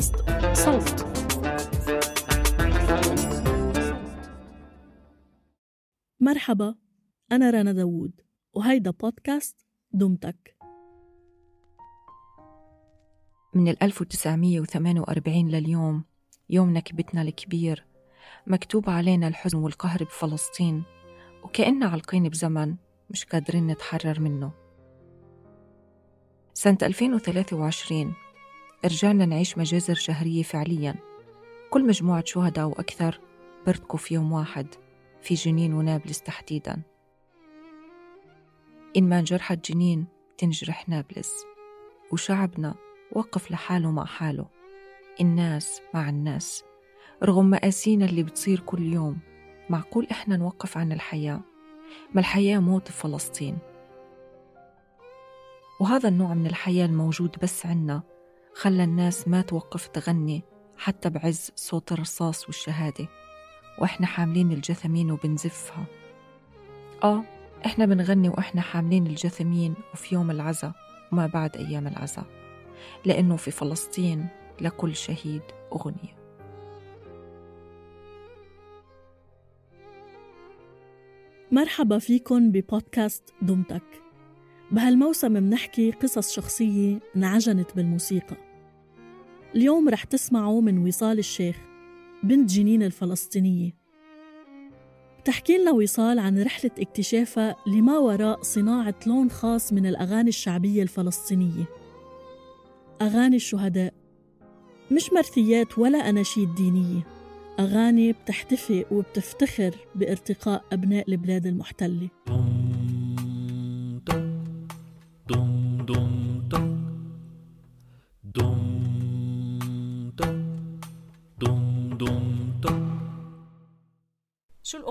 بودكاست صوت. مرحبا أنا رنا داوود وهيدا بودكاست دمتك من ال 1948 لليوم يوم نكبتنا الكبير مكتوب علينا الحزن والقهر بفلسطين وكأننا عالقين بزمن مش قادرين نتحرر منه. سنة 2023 رجعنا نعيش مجازر شهرية فعليا. كل مجموعة شهداء وأكثر برتقوا في يوم واحد في جنين ونابلس تحديدا. إن ما انجرحت جنين تنجرح نابلس وشعبنا وقف لحاله مع حاله. الناس مع الناس رغم مآسينا اللي بتصير كل يوم. معقول إحنا نوقف عن الحياة؟ ما الحياة موت في فلسطين؟ وهذا النوع من الحياة الموجود بس عنا خلى الناس ما توقف تغني حتى بعز صوت الرصاص والشهادة. وإحنا حاملين الجثمين وبنزفها. آه إحنا بنغني وإحنا حاملين الجثمين وفي يوم العزا وما بعد أيام العزا. لأنه في فلسطين لكل شهيد أغنية. مرحبا فيكن ببودكاست دمتك بهالموسم منحكي قصص شخصية انعجنت بالموسيقى. اليوم رح تسمعوا من وصال الشيخ بنت جنين الفلسطينية. بتحكي لنا وصال عن رحلة اكتشافها لما وراء صناعة لون خاص من الأغاني الشعبية الفلسطينية. أغاني الشهداء مش مرثيات ولا أناشيد دينية. أغاني بتحتفي وبتفتخر بارتقاء أبناء البلاد المحتلة.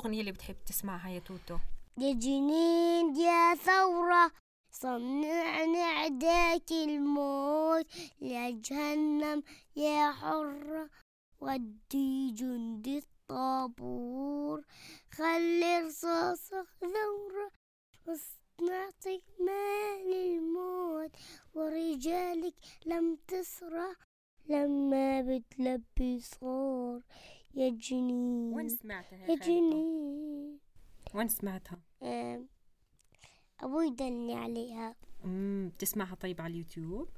الأغنية اللي بتحب تسمعها يا توتو؟ يا جنين يا ثورة صنع نعداك الموت. يا جهنم يا حرة ودي جندي الطابور. خلي رصاصك ثورة واصنعتك مال الموت. ورجالك لم تسرع لما بتلبي صار يا جنين وين سمعتها يا؟ جنين وين سمعتها؟ أبوي دلني عليها. امم بتسمعها طيب على اليوتيوب؟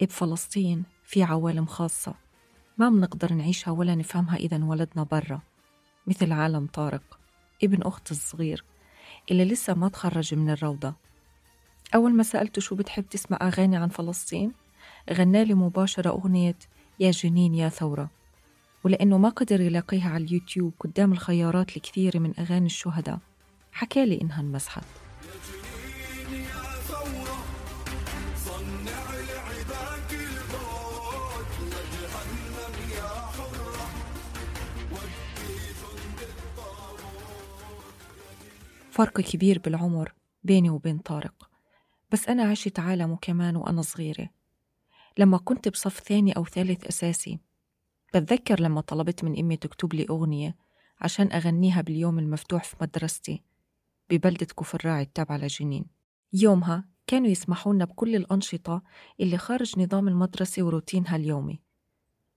بفلسطين في عوالم خاصة. ما بنقدر نعيشها ولا نفهمها إذا انولدنا برا. مثل عالم طارق ابن أختي الصغير اللي لسه ما تخرج من الروضة. أول ما سألته شو بتحب تسمع أغاني عن فلسطين غنالي مباشرة أغنية يا جنين يا ثورة ولأنه ما قدر يلاقيها على اليوتيوب قدام الخيارات الكثيرة من أغاني الشهداء. حكالي إنها انمسحت فرق كبير بالعمر بيني وبين طارق. بس أنا عشت عالمه كمان وأنا صغيرة. لما كنت بصف ثاني أو ثالث أساسي بتذكر لما طلبت من أمي تكتب لي أغنية عشان أغنيها باليوم المفتوح في مدرستي ببلدة كفر راعي التابعة لجنين. يومها كانوا يسمحوا لنا بكل الأنشطة اللي خارج نظام المدرسة وروتينها اليومي.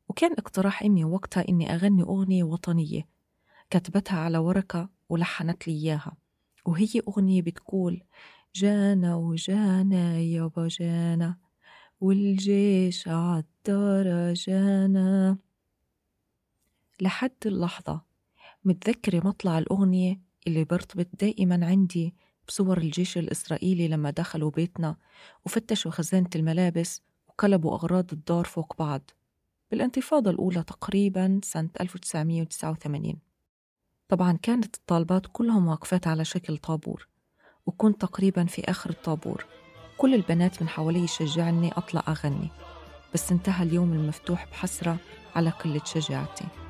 وكان اقتراح أمي وقتها إني أغني أغنية وطنية كتبتها على ورقة ولحنت لي إياها. وهي أغنية بتقول جانا وجانا يابا جانا والجيش عالدار جانا لحد اللحظة. متذكرة مطلع الأغنية اللي برتبط دائما عندي بصور الجيش الإسرائيلي لما دخلوا بيتنا وفتشوا خزانة الملابس وقلبوا أغراض الدار فوق بعض. بالانتفاضة الأولى تقريبا سنة 1989 طبعا كانت الطالبات كلهم واقفات على شكل طابور وكنت تقريبا في آخر الطابور. كل البنات من حوالي يشجعني أطلع أغني بس انتهى اليوم المفتوح بحسرة على قلة شجاعتي.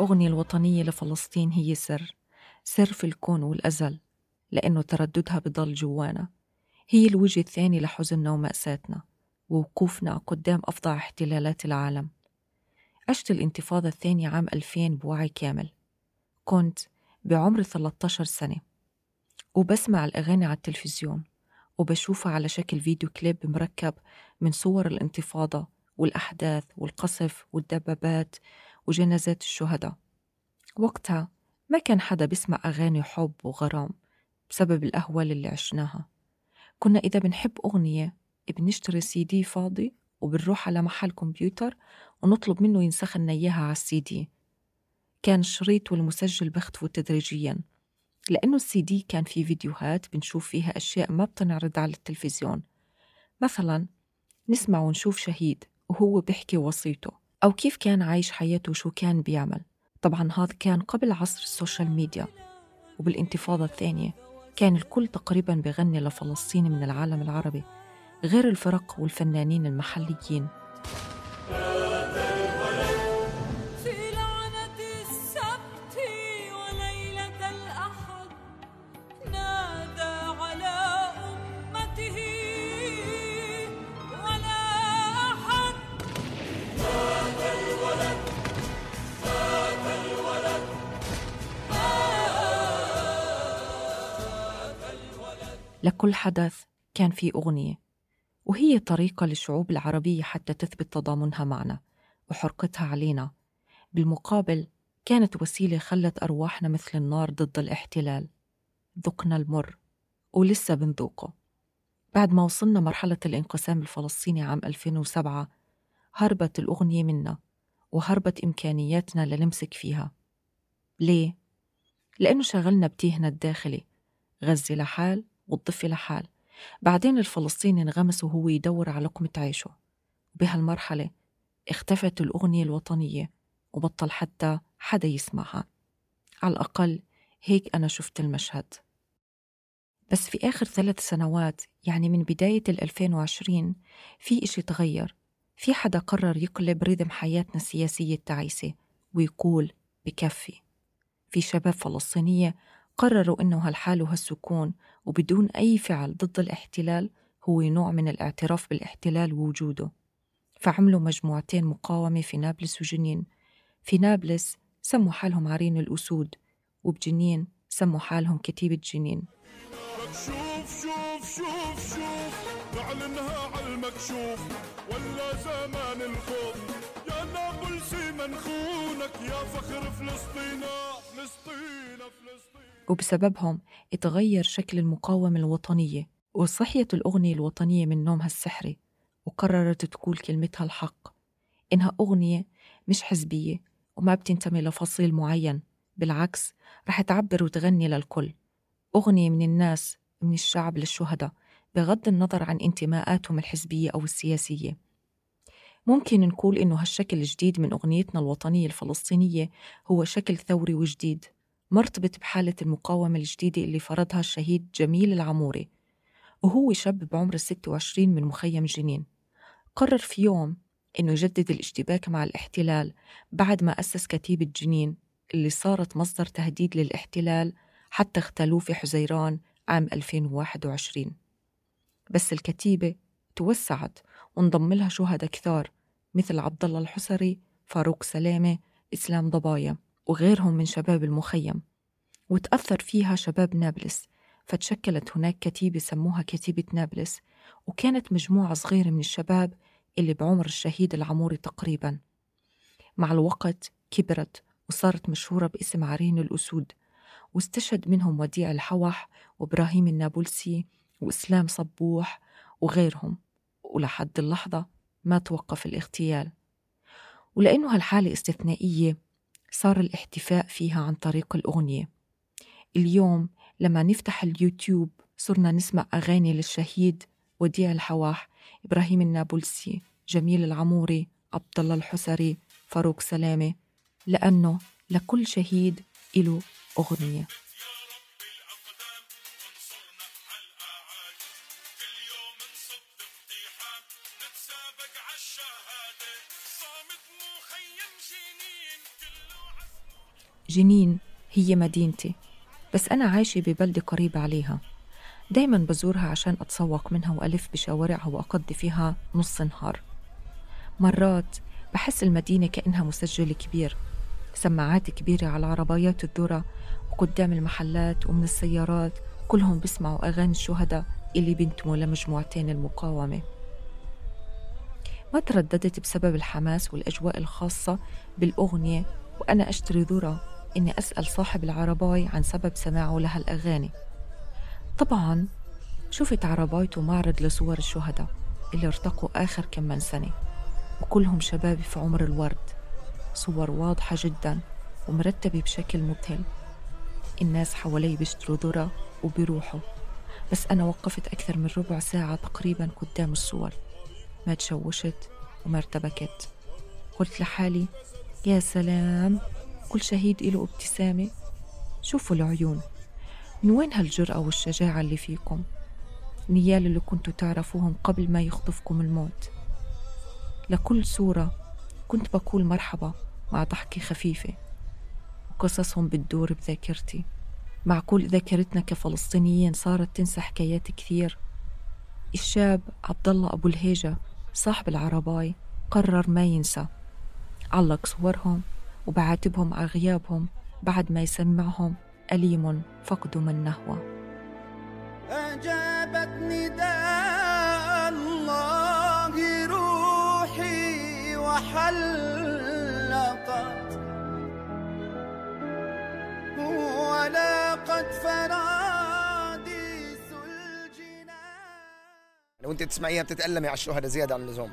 الأغنية الوطنية لفلسطين هي سر سر في الكون والأزل لأنه ترددها بضل جوانا. هي الوجه الثاني لحزننا ومأساتنا ووقوفنا قدام أفظع احتلالات العالم. عشت الانتفاضة الثانية عام 2000 بوعي كامل. كنت بعمر 13 سنة وبسمع الأغاني على التلفزيون وبشوفها على شكل فيديو كليب مركب من صور الانتفاضة والأحداث والقصف والدبابات وجنازات الشهداء. وقتها ما كان حدا بيسمع أغاني حب وغرام بسبب الأهوال اللي عشناها. كنا إذا بنحب أغنية بنشتري سي دي فاضي وبنروح على محل كمبيوتر ونطلب منه ينسخ لنا إياها على السي دي. كان الشريط والمسجل بيختفوا تدريجيا لأنه السي دي كان فيه فيديوهات بنشوف فيها أشياء ما بتنعرض على التلفزيون. مثلا نسمع ونشوف شهيد وهو بيحكي وصيته. أو كيف كان عايش حياته؟ وشو كان بيعمل؟ طبعا هذا كان قبل عصر السوشيال ميديا وبالانتفاضة الثانية كان الكل تقريبا بغني لفلسطين من العالم العربي غير الفرق والفنانين المحليين. لكل حدث كان في أغنية وهي طريقة للشعوب العربية حتى تثبت تضامنها معنا وحرقتها علينا. بالمقابل كانت وسيلة خلت أرواحنا مثل النار ضد الاحتلال. ذقنا المر ولسه بنذوقه. بعد ما وصلنا مرحلة الانقسام الفلسطيني عام 2007 هربت الأغنية منا وهربت إمكانياتنا لنمسك فيها. ليه؟ لأنه شغلنا بتيهنا الداخلي. غزة لحال والضفة لحال. بعدين الفلسطيني انغمس وهو يدور على لقمة عيشه. وبهالمرحلة اختفت الأغنية الوطنية وبطل حتى حدا يسمعها. على الأقل هيك أنا شفت المشهد. بس في آخر ثلاث سنوات يعني من بداية ال 2020 في إشي تغير. في حدا قرر يقلب ريذم حياتنا السياسية التعيسة ويقول بكفي. في شباب فلسطينية قرروا إنه هالحال وهالسكون وبدون أي فعل ضد الاحتلال هو نوع من الاعتراف بالاحتلال ووجوده فعملوا مجموعتين مقاومة في نابلس وجنين في نابلس سموا حالهم عرين الأسود وبجنين سموا حالهم كتيبة جنين شوف شوف شوف شوف نعلنها على المكشوف ولا زمان الخوف يا نابلسي منخونك يا فخر فلسطين فلسطين فلسطين وبسببهم اتغير شكل المقاومة الوطنية وصحيت الأغنية الوطنية من نومها السحري وقررت تقول كلمتها الحق. إنها أغنية مش حزبية وما بتنتمي لفصيل معين بالعكس رح تعبر وتغني للكل. أغنية من الناس من الشعب للشهداء بغض النظر عن انتماءاتهم الحزبية أو السياسية. ممكن نقول إنه هالشكل الجديد من أغنيتنا الوطنية الفلسطينية هو شكل ثوري وجديد. مرتبط بحالة المقاومة الجديدة اللي فرضها الشهيد جميل العموري وهو شاب بعمر 26 من مخيم جنين. قرر في يوم إنه يجدد الاشتباك مع الاحتلال بعد ما أسس كتيبة جنين اللي صارت مصدر تهديد للاحتلال حتى اغتالوه في حزيران عام 2021 بس الكتيبة توسعت وانضم لها شهداء كثار مثل عبد الله الحسري، فاروق سلامة، إسلام ضبايا. وغيرهم من شباب المخيم وتأثر فيها شباب نابلس فتشكلت هناك كتيبة سموها كتيبة نابلس وكانت مجموعة صغيرة من الشباب اللي بعمر الشهيد العموري تقريبا. مع الوقت كبرت وصارت مشهورة باسم عرين الأسود واستشهد منهم وديع الحوح وإبراهيم النابلسي وإسلام صبوح وغيرهم ولحد اللحظة ما توقف الاغتيال. ولأنه هالحالة استثنائية صار الاحتفاء فيها عن طريق الأغنية. اليوم لما نفتح اليوتيوب صرنا نسمع أغاني للشهيد وديع الحواح إبراهيم النابلسي جميل العموري عبد الله الحسري فاروق سلامة لأنه لكل شهيد إله أغنية. جنين هي مدينتي. بس أنا عايشة ببلدة قريبة عليها. دايما بزورها عشان أتسوق منها وألف بشوارعها وأقضي فيها نص نهار. مرات بحس المدينة كأنها مسجل كبير. سماعات كبيرة على عربايات الذرة وقدام المحلات ومن السيارات. كلهم بيسمعوا أغاني الشهداء اللي بينتموا لمجموعتين المقاومة. ما ترددت بسبب الحماس والأجواء الخاصة بالأغنية وأنا أشتري ذرة. إني أسأل صاحب العرباي عن سبب سماعه لها الأغاني. طبعا شفت عربايته معرض لصور الشهداء اللي ارتقوا آخر كم من سنة وكلهم شباب في عمر الورد. صور واضحة جدا ومرتبة بشكل مذهل الناس حوالي بيشتروا ذرة وبيروحوا. بس أنا وقفت أكثر من ربع ساعة تقريبا قدام الصور. ما تشوشت وما ارتبكت. قلت لحالي يا سلام! كل شهيد له ابتسامة. شوفوا العيون. من وين هالجرأة والشجاعة اللي فيكم؟ نيال اللي كنتوا تعرفوهم قبل ما يخطفكم الموت. لكل صورة كنت بقول مرحبا مع ضحكة خفيفة. وقصصهم بتدور بذاكرتي. معقول ذاكرتنا كفلسطينيين صارت تنسى حكايات كثير. الشاب عبد الله أبو الهيجة صاحب العرباي قرر ما ينسى. علق صورهم. وبعاتبهم على غيابهم بعد ما يسمعهم أليم فقد من نهوى. أجابت نداء الله روحي وحلقت. ولاقت فراديس لو أنت تسمعيها بتتألمي على الشهداء زيادة عن اللزوم.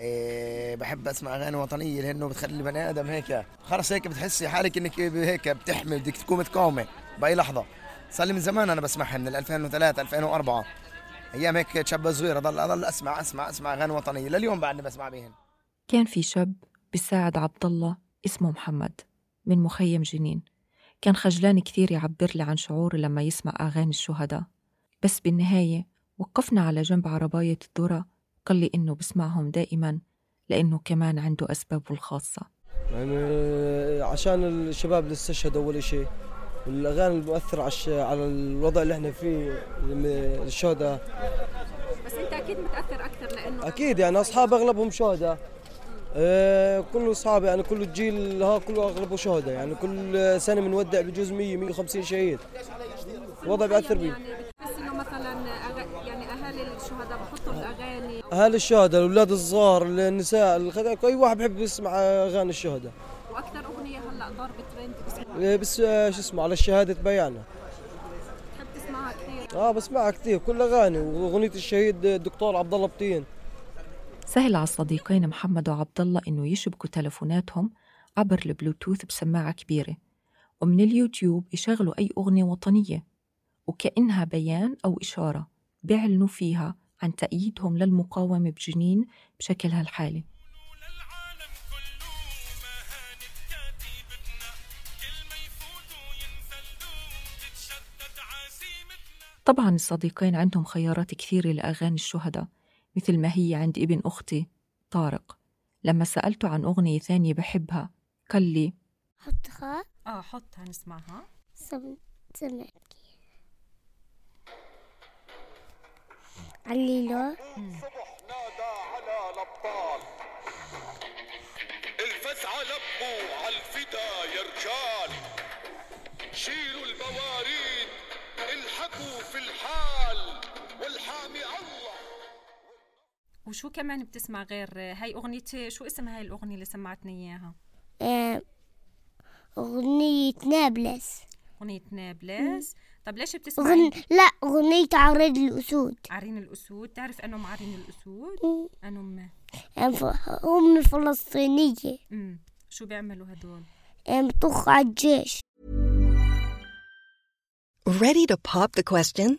إيه بحب أسمع أغاني وطنية لأنه بتخلي البني آدم هيك خلص هيك بتحسي حالك إنك هيك بتحمي بدك تكون متقاومة بأي لحظة. صار لي من زمان أنا بسمعها من 2003 2004 أيام هيك شاب صغير أضل أضل أسمع أسمع أسمع أغاني وطنية. لليوم بعدني بسمع بيهن كان في شاب بيساعد عبد الله اسمه محمد من مخيم جنين. كان خجلان كثير يعبر لي عن شعوره لما يسمع أغاني الشهداء. بس بالنهاية وقفنا على جنب عرباية الذرة قال لي إنه بسمعهم دائما لأنه كمان عنده أسبابه الخاصة. يعني عشان الشباب اللي استشهدوا أول شيء والأغاني المؤثرة على الش- على الوضع اللي إحنا فيه الشهداء. بس أنت أكيد متأثر أكثر لأنه أكيد يعني أصحاب أغلبهم شهداء. آه، كل أصحابي يعني كل الجيل ها كله أغلبه شهداء. يعني كل سنة بنودع بجوز 100 150 شهيد. الوضع بيأثر بيه. بس إنه مثلا أغ... يعني اهالي الشهداء بحطوا أهالي الشهداء الأولاد الصغار النساء أي واحد بحب يسمع أغاني الشهداء. وأكثر أغنية هلأ ضاربه ترند بس آه، بس آه، شو اسمه على الشهادة بيانا بتحب تسمعها كثير؟ آه بسمعها كثير كل أغاني وأغنية الشهيد الدكتور عبد الله بطين. سهل على الصديقين محمد وعبد الله إنه يشبكوا تلفوناتهم عبر البلوتوث بسماعة كبيرة ومن اليوتيوب يشغلوا أي أغنية وطنية وكأنها بيان أو إشارة بيعلنوا فيها عن تأييدهم للمقاومة بجنين بشكل هالحالي. طبعا الصديقين عندهم خيارات كثيرة لأغاني الشهداء مثل ما هي عند ابن أختي طارق. لما سألته عن أغنية ثانية بحبها قال لي حطها؟ آه حطها نسمعها. سم... سمعك عليلو الفزعة لبوا على الفدا يا رجال. شيلوا الباب مواريد الحقوا في الحال. والحامي الله. وشو كمان بتسمع غير هاي أغنية شو اسم هاي الأغنية اللي سمعتني إياها؟ آه، أغنية نابلس. أغنية نابلس. طب ليش بتسمع أغن... لا أغنية عريض الأسود. عرين الأسود. تعرف أنهم عرين الأسود؟ أنهم هم فلسطينية. أمم شو بيعملوا هدول؟ بطخ على الجيش. Ready to pop the question?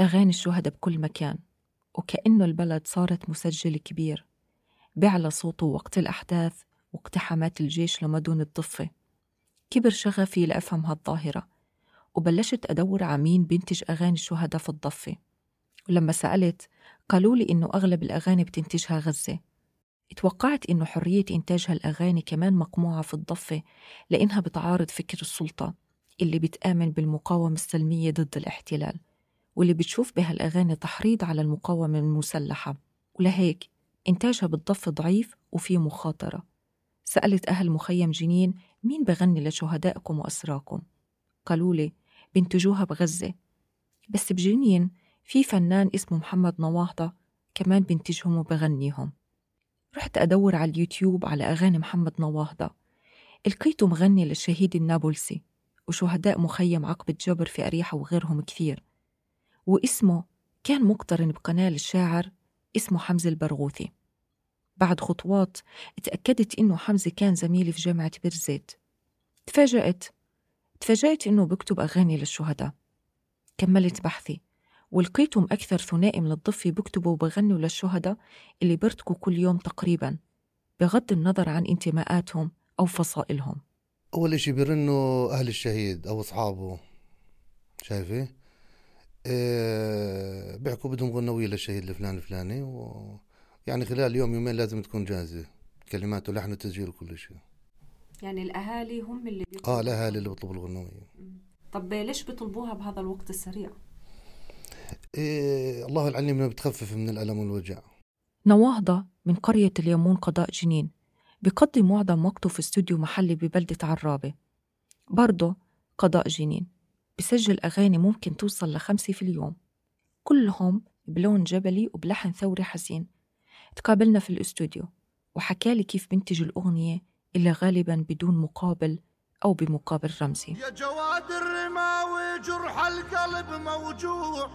أغاني الشهداء بكل مكان وكأنه البلد صارت مسجل كبير بيعلى صوته وقت الأحداث واقتحامات الجيش لمدن الضفة. كبر شغفي لأفهم هالظاهرة وبلشت أدور على مين بينتج أغاني الشهداء في الضفة. ولما سألت قالوا لي إنه أغلب الأغاني بتنتجها غزة. اتوقعت إنه حرية إنتاج هالأغاني كمان مقموعة في الضفة لأنها بتعارض فكر السلطة اللي بتآمن بالمقاومة السلمية ضد الاحتلال. واللي بتشوف بهالأغاني تحريض على المقاومة المسلحة. ولهيك إنتاجها بالضفة ضعيف وفيه مخاطرة. سألت أهل مخيم جنين مين بغني لشهدائكم وأسراكم؟ قالوا لي بينتجوها بغزة بس بجنين في فنان اسمه محمد نواهضة كمان بينتجهم وبغنيهم. رحت أدور على اليوتيوب على أغاني محمد نواهضة. لقيته مغني للشهيد النابلسي وشهداء مخيم عقبة جبر في أريحة وغيرهم كثير. واسمه كان مقترن بقناة للشاعر اسمه حمزة البرغوثي. بعد خطوات اتأكدت إنه حمزة كان زميلي في جامعة بيرزيت. تفاجأت تفاجأت إنه بكتب أغاني للشهداء. كملت بحثي ولقيتهم أكثر ثنائي من الضفة بكتبوا وبغنوا للشهداء اللي بيرتكوا كل يوم تقريبا بغض النظر عن انتماءاتهم أو فصائلهم. أول إشي بيرنوا أهل الشهيد أو أصحابه شايفة؟ إيه بيحكوا بدهم غنوية للشهيد الفلاني الفلاني و يعني خلال يوم يومين لازم تكون جاهزة. كلمات ولحن وتسجيل وكل شيء. يعني الأهالي هم اللي بيطلبوا؟ آه الأهالي اللي بيطلبوا الغنوية. طب ليش بيطلبوها بهذا الوقت السريع؟ إيه الله العليم بتخفف من الألم والوجع. نواهضة من قرية اليمون قضاء جنين بيقضي معظم وقته في استوديو محلي ببلدة عرابة. برضه قضاء جنين. بسجل أغاني ممكن توصل لخمسة في اليوم. كلهم بلون جبلي وبلحن ثوري حزين. تقابلنا في الاستوديو وحكالي كيف بنتج الأغنية اللي غالبا بدون مقابل أو بمقابل رمزي. يا جواد الرماوي جرح القلب موجوع.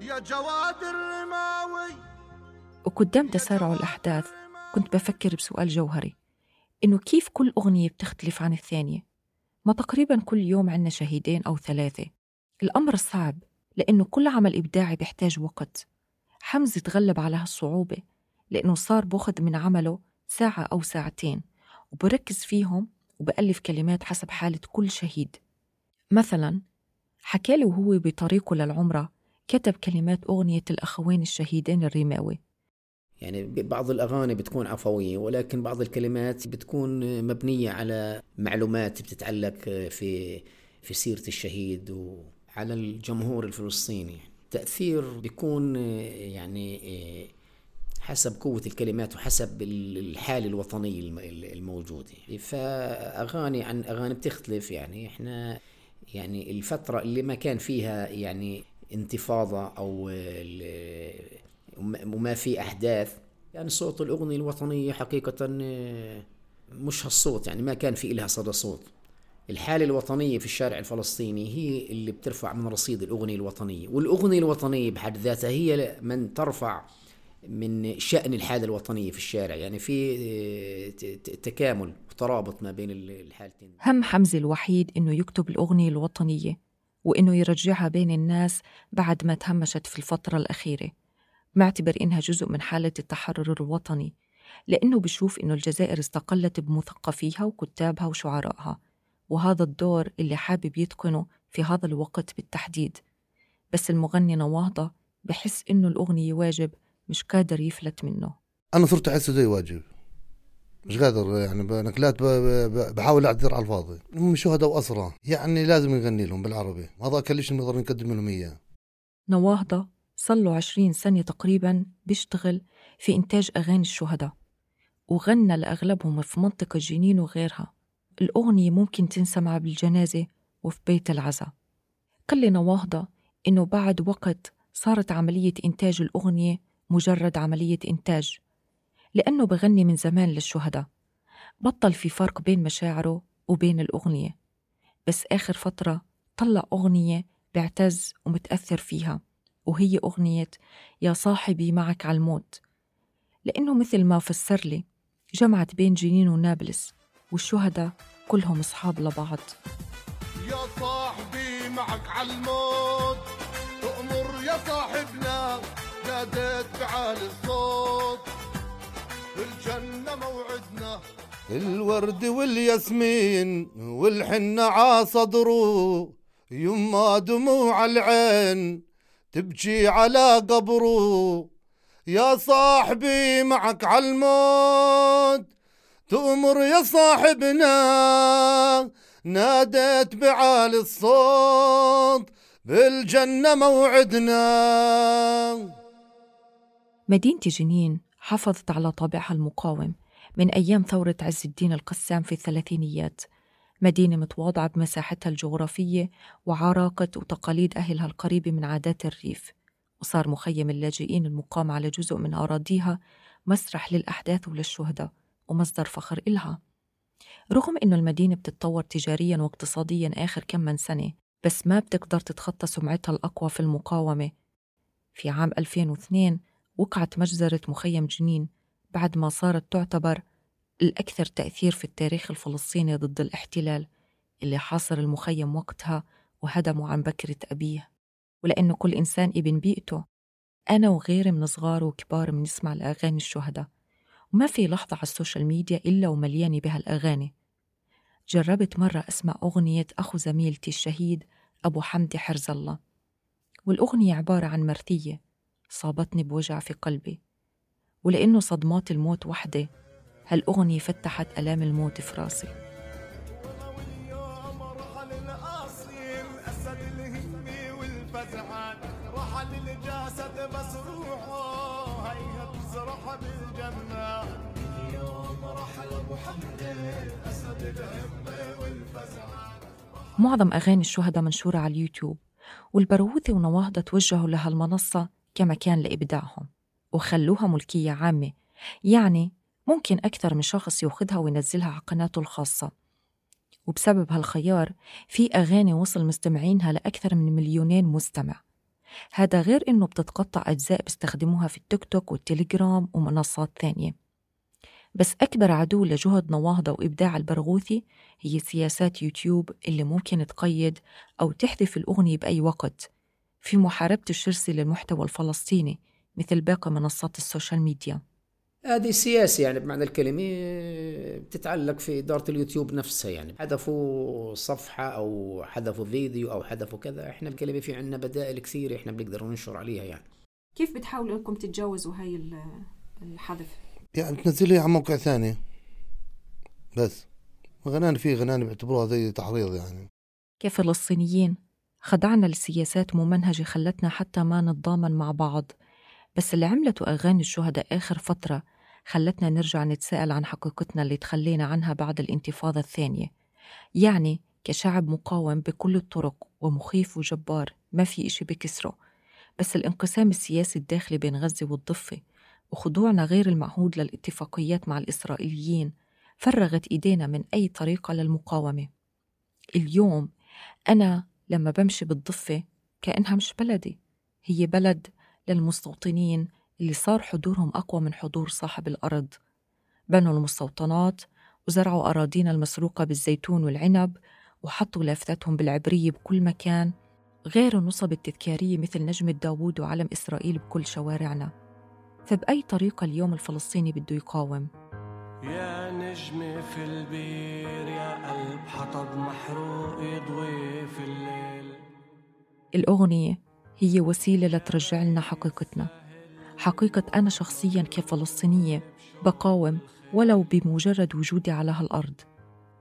يا جواد الرماوي. وقدام تسارع الأحداث كنت بفكر بسؤال جوهري. إنه كيف كل أغنية بتختلف عن الثانية؟ ما تقريبا كل يوم عنا شهيدين أو ثلاثة. الأمر صعب لأنه كل عمل إبداعي بيحتاج وقت. حمزة تغلب على هالصعوبة لأنه صار باخد من عمله ساعة أو ساعتين وبركز فيهم وبألف كلمات حسب حالة كل شهيد. مثلا حكالي وهو بطريقه للعمرة كتب كلمات أغنية الأخوين الشهيدين الرماوي. يعني بعض الأغاني بتكون عفوية ولكن بعض الكلمات بتكون مبنية على معلومات بتتعلق في في سيرة الشهيد وعلى الجمهور الفلسطيني. التأثير بيكون يعني حسب قوة الكلمات وحسب الحالة الوطنية الموجودة. فأغاني عن أغاني بتختلف يعني. إحنا يعني الفترة اللي ما كان فيها يعني انتفاضة أو وما في أحداث. يعني صوت الأغنية الوطنية حقيقة مش هالصوت يعني ما كان في إلها صدى صوت. الحالة الوطنية في الشارع الفلسطيني هي اللي بترفع من رصيد الأغنية الوطنية. والأغنية الوطنية بحد ذاتها هي من ترفع من شأن الحالة الوطنية في الشارع. يعني في آه، ت- ت- تكامل وترابط ما بين ال- الحالتين. هم حمزة الوحيد إنه يكتب الأغنية الوطنية وإنه يرجعها بين الناس بعد ما تهمشت في الفترة الأخيرة. معتبر إنها جزء من حالة التحرر الوطني لأنه بشوف إنه الجزائر استقلت بمثقفيها وكتابها وشعرائها وهذا الدور اللي حابب يتقنه في هذا الوقت بالتحديد. بس المغني نواهضة بحس إنه الأغنية واجب مش قادر يفلت منه. أنا صرت احسه زي واجب. مش قادر يعني ب- بحاول اعتذر على الفاضي. هم شهداء وأسرى يعني لازم نغني لهم بالعربي. هذا كل شيء نقدر نقدم لهم إياه. نواهضة صار له عشرين سنة تقريبا بيشتغل في إنتاج أغاني الشهداء. وغنى لأغلبهم في منطقة جنين وغيرها. الأغنية ممكن تنسمع بالجنازة وفي بيت العزاء قال لي نواهضة إنه بعد وقت صارت عملية إنتاج الأغنية مجرد عملية إنتاج لأنه بغني من زمان للشهداء. بطل في فرق بين مشاعره وبين الأغنية. بس آخر فترة طلع أغنية بيعتز ومتأثر فيها. وهي أغنية يا صاحبي معك على الموت. لأنه مثل ما فسر لي جمعت بين جنين ونابلس والشهداء كلهم أصحاب لبعض. يا صاحبي معك عالموت تأمر يا صاحبنا ناديت بعالي الصوت. الجنة موعدنا. الورد والياسمين والحنة عاصدره يما دموع العين. تبكي على قبره. يا صاحبي معك عالموت تؤمر يا صاحبنا. ناديت بعالي الصوت. بالجنة موعدنا. مدينة جنين حافظت على طابعها المقاوم من أيام ثورة عز الدين القسام في الثلاثينيات. مدينة متواضعة بمساحتها الجغرافية وعراقة وتقاليد أهلها القريبة من عادات الريف وصار مخيم اللاجئين المقام على جزء من أراضيها مسرح للأحداث وللشهداء ومصدر فخر إلها. رغم إنه المدينة بتتطور تجاريا واقتصاديا آخر كم من سنة بس ما بتقدر تتخطى سمعتها الأقوى في المقاومة. في عام 2002 وقعت مجزرة مخيم جنين بعد ما صارت تعتبر الأكثر تأثير في التاريخ الفلسطيني ضد الاحتلال اللي حاصر المخيم وقتها وهدمه عن بكرة أبيه. ولأنه كل إنسان ابن بيئته أنا وغيري من صغار وكبار بنسمع لأغاني الشهداء. وما في لحظة على ال social media إلا ومليانة بهالأغاني جربت مرة أسمع أغنية أخو زميلتي الشهيد أبو حمدي حرز الله. والأغنية عبارة عن مرثية صابتني بوجع في قلبي. ولأنه صدمات الموت وحدة هالأغنية فتحت ألام الموت في راسي. معظم أغاني الشهداء منشورة على اليوتيوب والبرغوثي ونواهضة توجهوا لهالمنصة كمكان لإبداعهم وخلوها ملكية عامة يعني ممكن أكثر من شخص ياخدها وينزلها على قناته الخاصة. وبسبب هالخيار في أغاني وصل مستمعينها لأكثر من مليونين مستمع. هذا غير إنه بتتقطع أجزاء بيستخدموها في التيك توك والتليجرام ومنصات ثانية. بس أكبر عدو لجهد نواهضة وإبداع البرغوثي هي سياسات يوتيوب اللي ممكن تقيد أو تحذف الأغنية بأي وقت في محاربة الشرسة للمحتوى الفلسطيني مثل باقي منصات ال social media. هذه سياسة يعني بمعنى الكلمة بتتعلق في إدارة اليوتيوب نفسها يعني. حذفوا صفحة أو حذفوا فيديو أو حذفوا كذا إحنا الكلمة في عنا بدائل كثيرة إحنا بنقدر ننشر عليها يعني. كيف بتحاولوا إنكم تتجاوزوا هاي ال- الحذف؟ يعني تنزلها على موقع ثاني. بس. غناني في غناني بيعتبروها زي تحريض يعني. كفلسطينيين خضعنا لسياسات ممنهجة خلتنا حتى ما نتضامن مع بعض. بس اللي عملته أغاني الشهداء آخر فترة خلتنا نرجع نتساءل عن حقيقتنا اللي تخلينا عنها بعد الانتفاضة الثانية. يعني كشعب مقاوم بكل الطرق ومخيف وجبار ما في إشي بكسره. بس الانقسام السياسي الداخلي بين غزة والضفة وخضوعنا غير المعهود للاتفاقيات مع الإسرائيليين فرغت إيدينا من أي طريقة للمقاومة. اليوم أنا لما بمشي بالضفة كأنها مش بلدي هي بلد للمستوطنين اللي صار حضورهم أقوى من حضور صاحب الأرض. بنوا المستوطنات وزرعوا أراضينا المسروقة بالزيتون والعنب وحطوا لافتاتهم بالعبرية بكل مكان غير النصب التذكارية مثل نجمة داوود وعلم إسرائيل بكل شوارعنا. فبأي طريقة اليوم الفلسطيني بده يقاوم؟ يا نجمة في البير يا قلب حطب محروق يضوي في الليل. الأغنية هي وسيلة لترجع لنا حقيقتنا. حقيقة أنا شخصيا كفلسطينية بقاوم ولو بمجرد وجودي على هالأرض.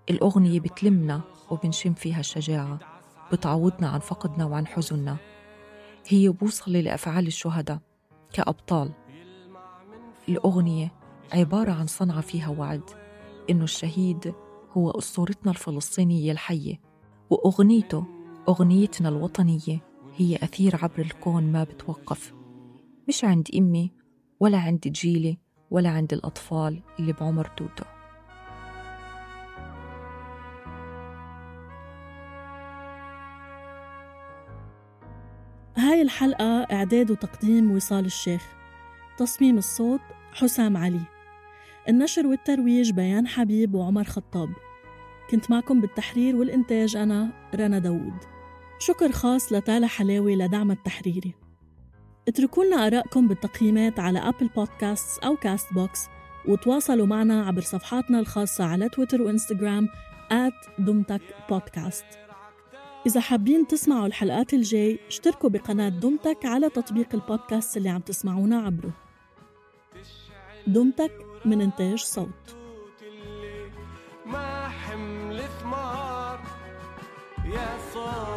الأغنية بتلمنا وبنشم فيها الشجاعة بتعوضنا عن فقدنا وعن حزننا. هي بوصلة لأفعال الشهداء كأبطال. الأغنية عبارة عن صنعة فيها وعد إنه الشهيد هو أسطورتنا الفلسطينية الحية وأغنيته أغنيتنا الوطنية هي أثير عبر الكون ما بتوقف. مش عند أمي ولا عند جيلي ولا عند الأطفال اللي بعمر توتو. هاي الحلقة إعداد وتقديم وصال الشيخ تصميم الصوت حسام علي النشر والترويج بيان حبيب وعمر خطاب. كنت معكم بالتحرير والإنتاج أنا رنا داوود. شكر خاص لتالا حلاوي لدعم التحريري. اتركوا لنا آرائكم بالتقييمات على Apple Podcasts أو Castbox وتواصلوا معنا عبر صفحاتنا الخاصة على تويتر وإنستغرام دمتك بودكاست إذا حابين تسمعوا الحلقات الجاي اشتركوا بقناة دمتك على تطبيق البودكاست اللي عم تسمعونا عبره. دمتك من إنتاج صوت. ما حمل ثمار يا صول